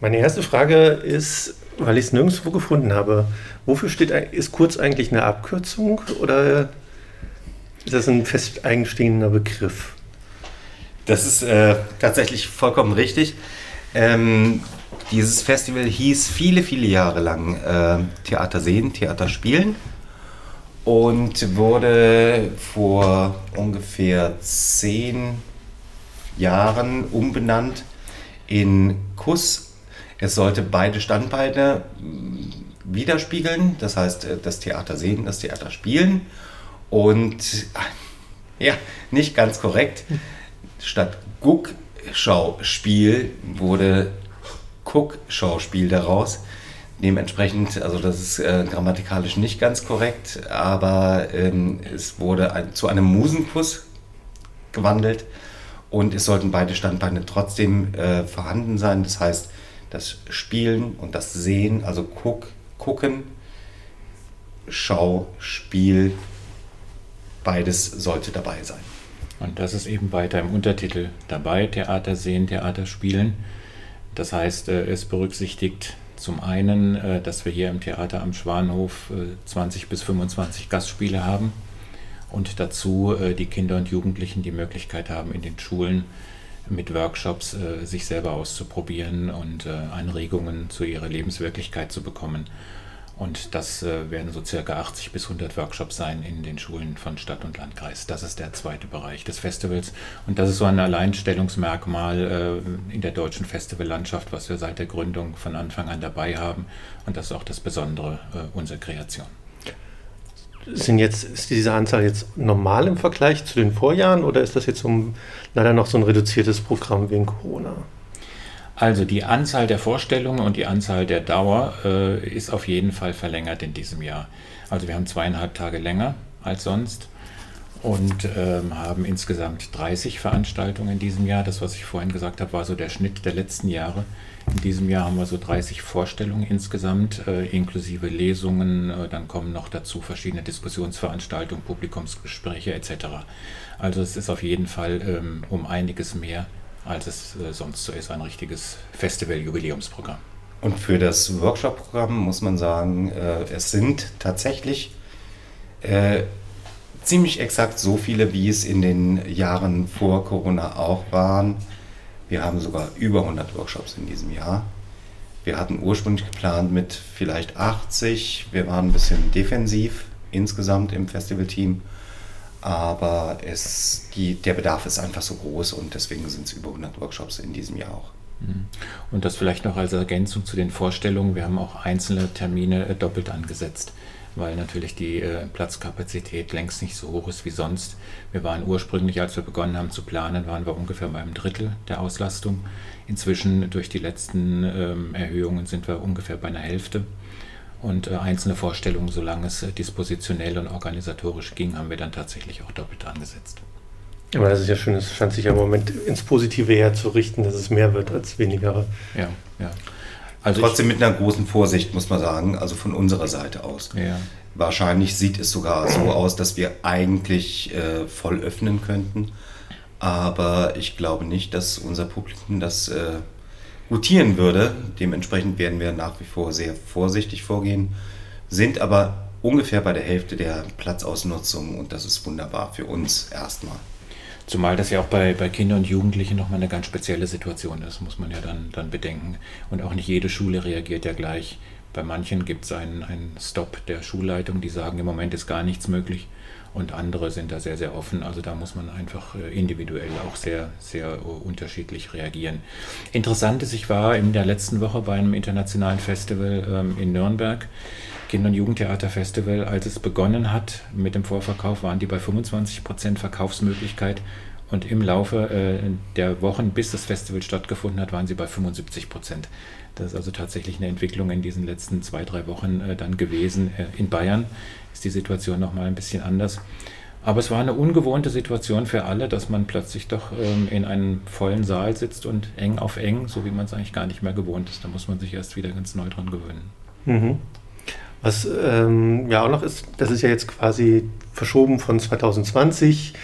Meine erste Frage ist, weil ich es nirgendwo gefunden habe, wofür steht, ist kurz eigentlich eine Abkürzung oder ist das ein fest eigenstehender Begriff? Das ist äh, tatsächlich vollkommen richtig. Ähm, dieses Festival hieß viele, viele Jahre lang äh, Theater sehen, Theater spielen und wurde vor ungefähr zehn Jahren umbenannt in Kuss es sollte beide Standbeine mm, widerspiegeln, das heißt äh, das Theater sehen, das Theater spielen. Und ja, nicht ganz korrekt. Statt Guck-Schauspiel wurde Guck-Schauspiel daraus. Dementsprechend, also das ist äh, grammatikalisch nicht ganz korrekt, aber ähm, es wurde ein, zu einem Musenkuss gewandelt und es sollten beide Standbeine trotzdem äh, vorhanden sein. Das heißt, das Spielen und das Sehen, also guck, gucken, Schau, Spiel, beides sollte dabei sein. Und das ist eben weiter im Untertitel dabei, Theater sehen, Theater spielen. Das heißt, äh, es berücksichtigt zum einen, äh, dass wir hier im Theater am Schwanhof 20 äh, bis 25 Gastspiele haben und dazu die Kinder und Jugendlichen die Möglichkeit haben, in den Schulen mit Workshops äh, sich selber auszuprobieren und äh, Anregungen zu ihrer Lebenswirklichkeit zu bekommen. Und das äh, werden so circa 80 bis 100 Workshops sein in den Schulen von Stadt und Landkreis. Das ist der zweite Bereich des Festivals. Und das ist so ein Alleinstellungsmerkmal äh, in der deutschen Festivallandschaft, was wir seit der Gründung von Anfang an dabei haben. Und das ist auch das Besondere äh, unserer Kreation sind jetzt, ist diese Anzahl jetzt normal im Vergleich zu den Vorjahren oder ist das jetzt um, leider noch so ein reduziertes Programm wegen Corona? Also die Anzahl der Vorstellungen und die Anzahl der Dauer äh, ist auf jeden Fall verlängert in diesem Jahr. Also wir haben zweieinhalb Tage länger als sonst und ähm, haben insgesamt 30 Veranstaltungen in diesem Jahr. Das, was ich vorhin gesagt habe, war so der Schnitt der letzten Jahre. In diesem Jahr haben wir so 30 Vorstellungen insgesamt, äh, inklusive Lesungen. Äh, dann kommen noch dazu verschiedene Diskussionsveranstaltungen, Publikumsgespräche etc. Also es ist auf jeden Fall ähm, um einiges mehr, als es äh, sonst so ist, ein richtiges Festival-Jubiläumsprogramm. Und für das Workshop-Programm muss man sagen, äh, es sind tatsächlich äh, ziemlich exakt so viele, wie es in den Jahren vor Corona auch waren. Wir haben sogar über 100 Workshops in diesem Jahr. Wir hatten ursprünglich geplant mit vielleicht 80. Wir waren ein bisschen defensiv insgesamt im Festivalteam. Aber es, die, der Bedarf ist einfach so groß und deswegen sind es über 100 Workshops in diesem Jahr auch. Mhm. Und das vielleicht noch als Ergänzung zu den Vorstellungen. Wir haben auch einzelne Termine äh, doppelt angesetzt weil natürlich die äh, Platzkapazität längst nicht so hoch ist wie sonst. Wir waren ursprünglich, als wir begonnen haben zu planen, waren wir ungefähr bei einem Drittel der Auslastung. Inzwischen durch die letzten ähm, Erhöhungen sind wir ungefähr bei einer Hälfte. Und äh, einzelne Vorstellungen, solange es äh, dispositionell und organisatorisch ging, haben wir dann tatsächlich auch doppelt angesetzt. Aber das ist ja schön, es scheint sich ja im Moment ins Positive herzurichten, dass es mehr wird als weniger. Ja, ja. Also Trotzdem mit einer großen Vorsicht, muss man sagen, also von unserer Seite aus. Ja. Wahrscheinlich sieht es sogar so aus, dass wir eigentlich äh, voll öffnen könnten. Aber ich glaube nicht, dass unser Publikum das äh, gutieren würde. Dementsprechend werden wir nach wie vor sehr vorsichtig vorgehen, sind aber ungefähr bei der Hälfte der Platzausnutzung und das ist wunderbar für uns erstmal. Zumal das ja auch bei, bei Kindern und Jugendlichen nochmal eine ganz spezielle Situation ist, muss man ja dann, dann bedenken. Und auch nicht jede Schule reagiert ja gleich. Bei manchen gibt es einen, einen Stop der Schulleitung, die sagen, im Moment ist gar nichts möglich. Und andere sind da sehr, sehr offen. Also da muss man einfach äh, individuell auch sehr, sehr äh, unterschiedlich reagieren. Interessant ist, ich war in der letzten Woche bei einem internationalen Festival ähm, in Nürnberg. Kinder- und Jugendtheaterfestival, als es begonnen hat mit dem Vorverkauf, waren die bei 25 Prozent Verkaufsmöglichkeit und im Laufe äh, der Wochen, bis das Festival stattgefunden hat, waren sie bei 75 Prozent. Das ist also tatsächlich eine Entwicklung in diesen letzten zwei, drei Wochen äh, dann gewesen. Äh, in Bayern ist die Situation nochmal ein bisschen anders. Aber es war eine ungewohnte Situation für alle, dass man plötzlich doch ähm, in einem vollen Saal sitzt und eng auf eng, so wie man es eigentlich gar nicht mehr gewohnt ist. Da muss man sich erst wieder ganz neu dran gewöhnen. Mhm. Was ähm, ja auch noch ist, das ist ja jetzt quasi verschoben von 2020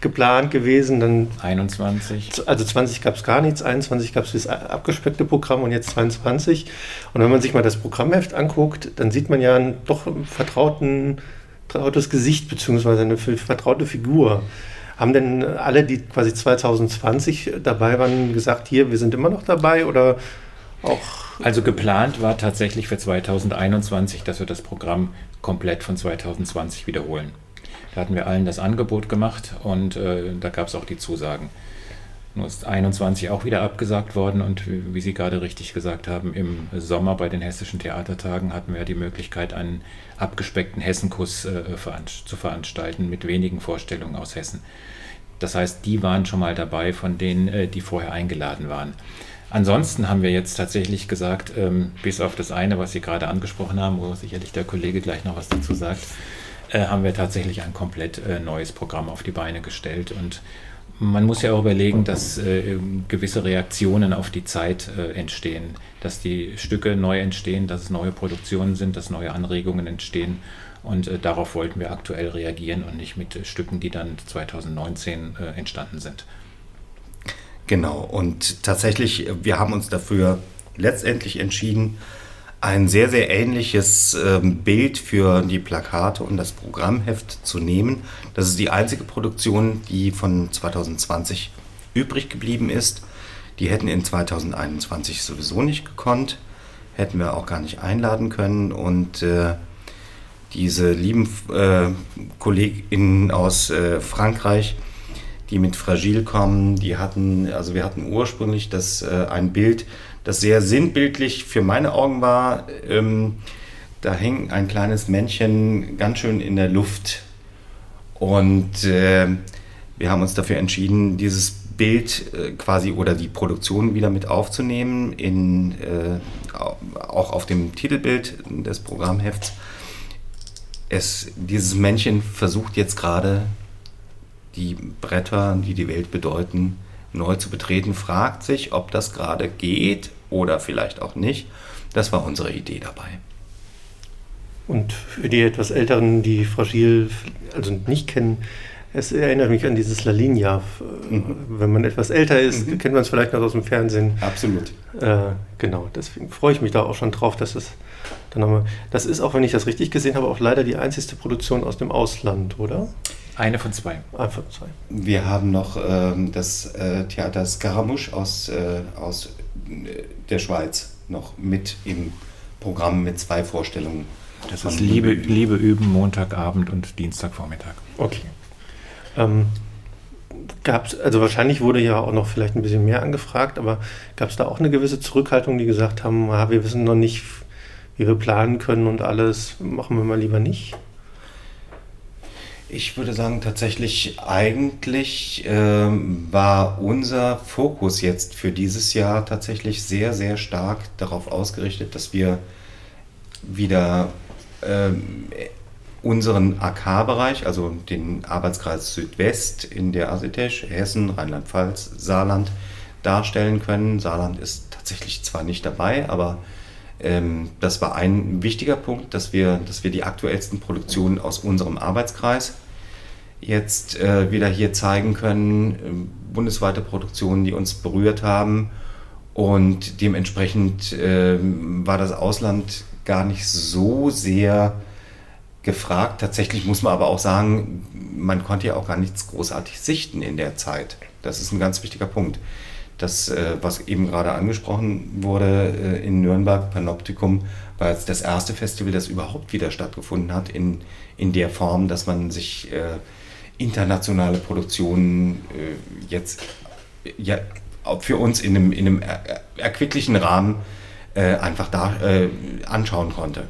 geplant gewesen. Dann 21. Also 20 gab es gar nichts, 21 gab es das abgespeckte Programm und jetzt 22. Und wenn man sich mal das Programmheft anguckt, dann sieht man ja ein doch vertrauten, vertrautes Gesicht beziehungsweise eine vertraute Figur. Haben denn alle, die quasi 2020 dabei waren, gesagt, hier, wir sind immer noch dabei oder auch? Also geplant war tatsächlich für 2021, dass wir das Programm komplett von 2020 wiederholen. Da hatten wir allen das Angebot gemacht und äh, da gab es auch die Zusagen. Nur ist 21 auch wieder abgesagt worden und wie, wie Sie gerade richtig gesagt haben, im Sommer bei den hessischen Theatertagen hatten wir die Möglichkeit, einen abgespeckten Hessenkuss äh, zu veranstalten mit wenigen Vorstellungen aus Hessen. Das heißt, die waren schon mal dabei von denen, äh, die vorher eingeladen waren. Ansonsten haben wir jetzt tatsächlich gesagt, ähm, bis auf das eine, was Sie gerade angesprochen haben, wo sicherlich der Kollege gleich noch was dazu sagt, äh, haben wir tatsächlich ein komplett äh, neues Programm auf die Beine gestellt. Und man muss ja auch überlegen, dass äh, gewisse Reaktionen auf die Zeit äh, entstehen, dass die Stücke neu entstehen, dass es neue Produktionen sind, dass neue Anregungen entstehen. Und äh, darauf wollten wir aktuell reagieren und nicht mit Stücken, die dann 2019 äh, entstanden sind. Genau, und tatsächlich, äh, wir haben uns dafür letztendlich entschieden, ein sehr, sehr ähnliches ähm, Bild für die Plakate und das Programmheft zu nehmen. Das ist die einzige Produktion, die von 2020 übrig geblieben ist. Die hätten in 2021 sowieso nicht gekonnt, hätten wir auch gar nicht einladen können und äh, diese lieben äh, KollegInnen aus äh, Frankreich, die mit Fragil kommen, die hatten, also wir hatten ursprünglich das äh, ein Bild, das sehr sinnbildlich für meine Augen war. Ähm, da hing ein kleines Männchen ganz schön in der Luft und äh, wir haben uns dafür entschieden, dieses Bild äh, quasi oder die Produktion wieder mit aufzunehmen, in, äh, auch auf dem Titelbild des Programmhefts es, dieses Männchen versucht jetzt gerade die Bretter, die die Welt bedeuten, neu zu betreten, fragt sich, ob das gerade geht oder vielleicht auch nicht. Das war unsere Idee dabei. Und für die etwas Älteren, die Fragil also nicht kennen, es erinnert mich an dieses La Linea. Mhm. Wenn man etwas älter ist, mhm. kennt man es vielleicht noch aus dem Fernsehen. Absolut. Äh, genau, deswegen freue ich mich da auch schon drauf, dass es dann wir, das ist auch, wenn ich das richtig gesehen habe, auch leider die einzigste Produktion aus dem Ausland, oder? Eine von zwei. Eine von zwei. Wir haben noch ähm, das äh, Theater Scaramouche aus, äh, aus äh, der Schweiz noch mit im Programm mit zwei Vorstellungen. Das ist Liebe, Liebe üben, Montagabend und Dienstagvormittag. Okay. Ähm, gab's, also wahrscheinlich wurde ja auch noch vielleicht ein bisschen mehr angefragt, aber gab es da auch eine gewisse Zurückhaltung, die gesagt haben, ah, wir wissen noch nicht, wie wir planen können und alles, machen wir mal lieber nicht? Ich würde sagen, tatsächlich eigentlich äh, war unser Fokus jetzt für dieses Jahr tatsächlich sehr, sehr stark darauf ausgerichtet, dass wir wieder äh, unseren AK-Bereich, also den Arbeitskreis Südwest in der ASITESH, Hessen, Rheinland-Pfalz, Saarland darstellen können. Saarland ist tatsächlich zwar nicht dabei, aber ähm, das war ein wichtiger Punkt, dass wir, dass wir die aktuellsten Produktionen aus unserem Arbeitskreis jetzt äh, wieder hier zeigen können. Ähm, bundesweite Produktionen, die uns berührt haben. Und dementsprechend äh, war das Ausland gar nicht so sehr gefragt. Tatsächlich muss man aber auch sagen, man konnte ja auch gar nichts großartig sichten in der Zeit. Das ist ein ganz wichtiger Punkt das, äh, was eben gerade angesprochen wurde äh, in Nürnberg, Panoptikum, war jetzt das erste Festival, das überhaupt wieder stattgefunden hat, in, in der Form, dass man sich äh, internationale Produktionen jetzt ja, für uns in einem, in einem er erquicklichen Rahmen einfach da anschauen konnte.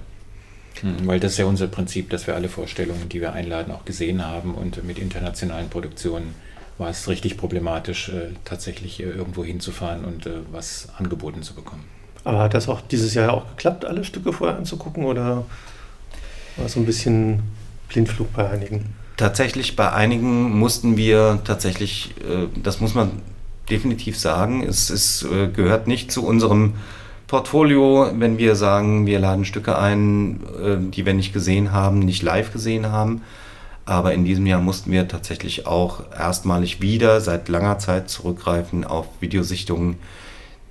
Hm, weil das ist ja unser Prinzip, dass wir alle Vorstellungen, die wir einladen, auch gesehen haben und mit internationalen Produktionen war es richtig problematisch, äh, tatsächlich äh, irgendwo hinzufahren und äh, was angeboten zu bekommen. Aber hat das auch dieses Jahr auch geklappt, alle Stücke vorher anzugucken oder war es so ein bisschen Blindflug bei einigen? Tatsächlich bei einigen mussten wir tatsächlich, äh, das muss man definitiv sagen, es, es äh, gehört nicht zu unserem Portfolio, wenn wir sagen, wir laden Stücke ein, äh, die wir nicht gesehen haben, nicht live gesehen haben Aber in diesem Jahr mussten wir tatsächlich auch erstmalig wieder seit langer Zeit zurückgreifen auf Videosichtungen,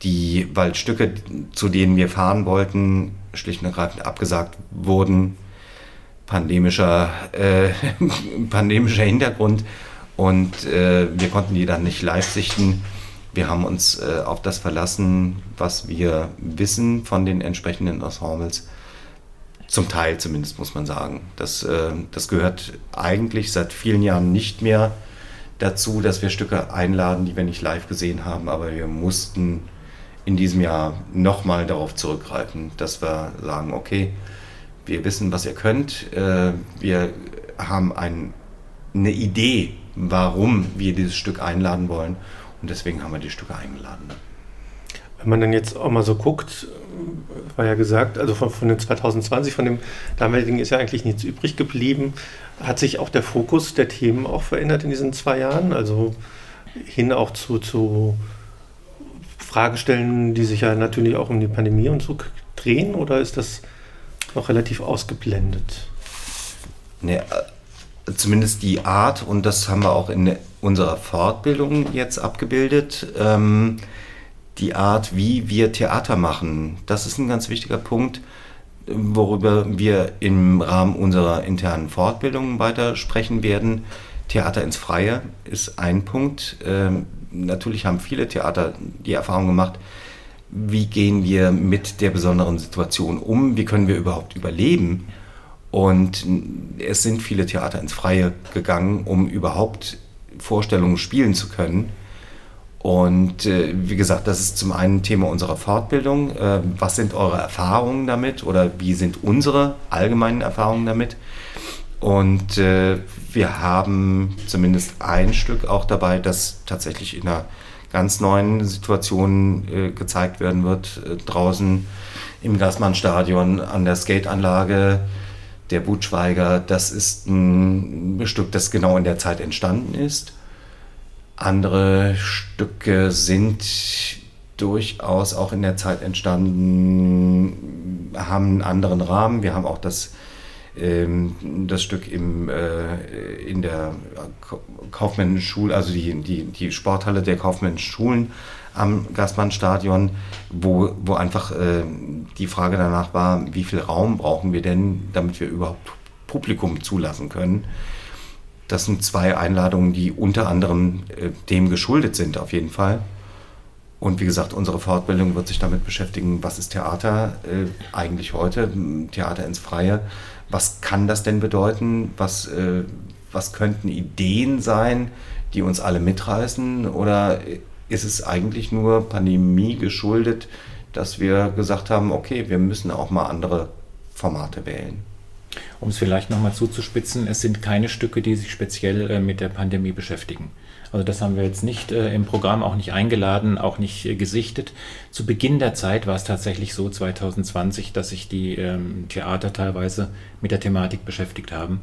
die, weil Stücke, zu denen wir fahren wollten, schlicht und ergreifend abgesagt wurden. Pandemischer, äh, pandemischer Hintergrund und äh, wir konnten die dann nicht live sichten. Wir haben uns äh, auf das verlassen, was wir wissen von den entsprechenden Ensembles. Zum Teil zumindest, muss man sagen. Das, äh, das gehört eigentlich seit vielen Jahren nicht mehr dazu, dass wir Stücke einladen, die wir nicht live gesehen haben, aber wir mussten in diesem Jahr nochmal darauf zurückgreifen, dass wir sagen, okay, wir wissen, was ihr könnt, äh, wir haben ein, eine Idee, warum wir dieses Stück einladen wollen und deswegen haben wir die Stücke eingeladen. Wenn man dann jetzt auch mal so guckt, war ja gesagt, also von, von den 2020, von dem damaligen ist ja eigentlich nichts übrig geblieben. Hat sich auch der Fokus der Themen auch verändert in diesen zwei Jahren? Also hin auch zu, zu Fragestellen, die sich ja natürlich auch um die Pandemie und so drehen, oder ist das noch relativ ausgeblendet? Nee, äh, zumindest die Art, und das haben wir auch in unserer Fortbildung jetzt abgebildet, ähm, die Art, wie wir Theater machen. Das ist ein ganz wichtiger Punkt, worüber wir im Rahmen unserer internen Fortbildung weiter sprechen werden. Theater ins Freie ist ein Punkt. Ähm, natürlich haben viele Theater die Erfahrung gemacht, wie gehen wir mit der besonderen Situation um, wie können wir überhaupt überleben. Und es sind viele Theater ins Freie gegangen, um überhaupt Vorstellungen spielen zu können. Und äh, wie gesagt, das ist zum einen Thema unserer Fortbildung. Äh, was sind eure Erfahrungen damit oder wie sind unsere allgemeinen Erfahrungen damit? Und äh, wir haben zumindest ein Stück auch dabei, das tatsächlich in einer ganz neuen Situation äh, gezeigt werden wird. Äh, draußen im Gassmann-Stadion an der Skateanlage der Wutschweiger. Das ist ein Stück, das genau in der Zeit entstanden ist. Andere Stücke sind durchaus auch in der Zeit entstanden, haben einen anderen Rahmen. Wir haben auch das, ähm, das Stück im, äh, in der kaufmännischen Schule, also die, die, die Sporthalle der kaufmännischen Schulen am Gassmann-Stadion, wo, wo einfach äh, die Frage danach war, wie viel Raum brauchen wir denn, damit wir überhaupt Publikum zulassen können. Das sind zwei Einladungen, die unter anderem äh, dem geschuldet sind, auf jeden Fall. Und wie gesagt, unsere Fortbildung wird sich damit beschäftigen, was ist Theater äh, eigentlich heute, Theater ins Freie. Was kann das denn bedeuten? Was, äh, was könnten Ideen sein, die uns alle mitreißen? Oder ist es eigentlich nur Pandemie geschuldet, dass wir gesagt haben, okay, wir müssen auch mal andere Formate wählen? Um es vielleicht nochmal zuzuspitzen, es sind keine Stücke, die sich speziell äh, mit der Pandemie beschäftigen. Also das haben wir jetzt nicht äh, im Programm, auch nicht eingeladen, auch nicht äh, gesichtet. Zu Beginn der Zeit war es tatsächlich so, 2020, dass sich die ähm, Theater teilweise mit der Thematik beschäftigt haben.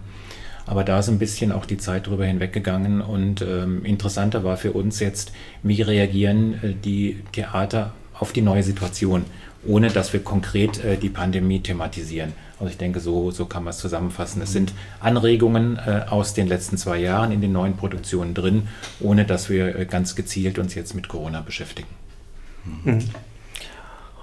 Aber da ist ein bisschen auch die Zeit drüber hinweggegangen und ähm, interessanter war für uns jetzt, wie reagieren äh, die Theater auf die neue Situation, ohne dass wir konkret äh, die Pandemie thematisieren. Also ich denke, so, so kann man es zusammenfassen. Es sind Anregungen äh, aus den letzten zwei Jahren in den neuen Produktionen drin, ohne dass wir äh, ganz gezielt uns jetzt mit Corona beschäftigen. Mhm.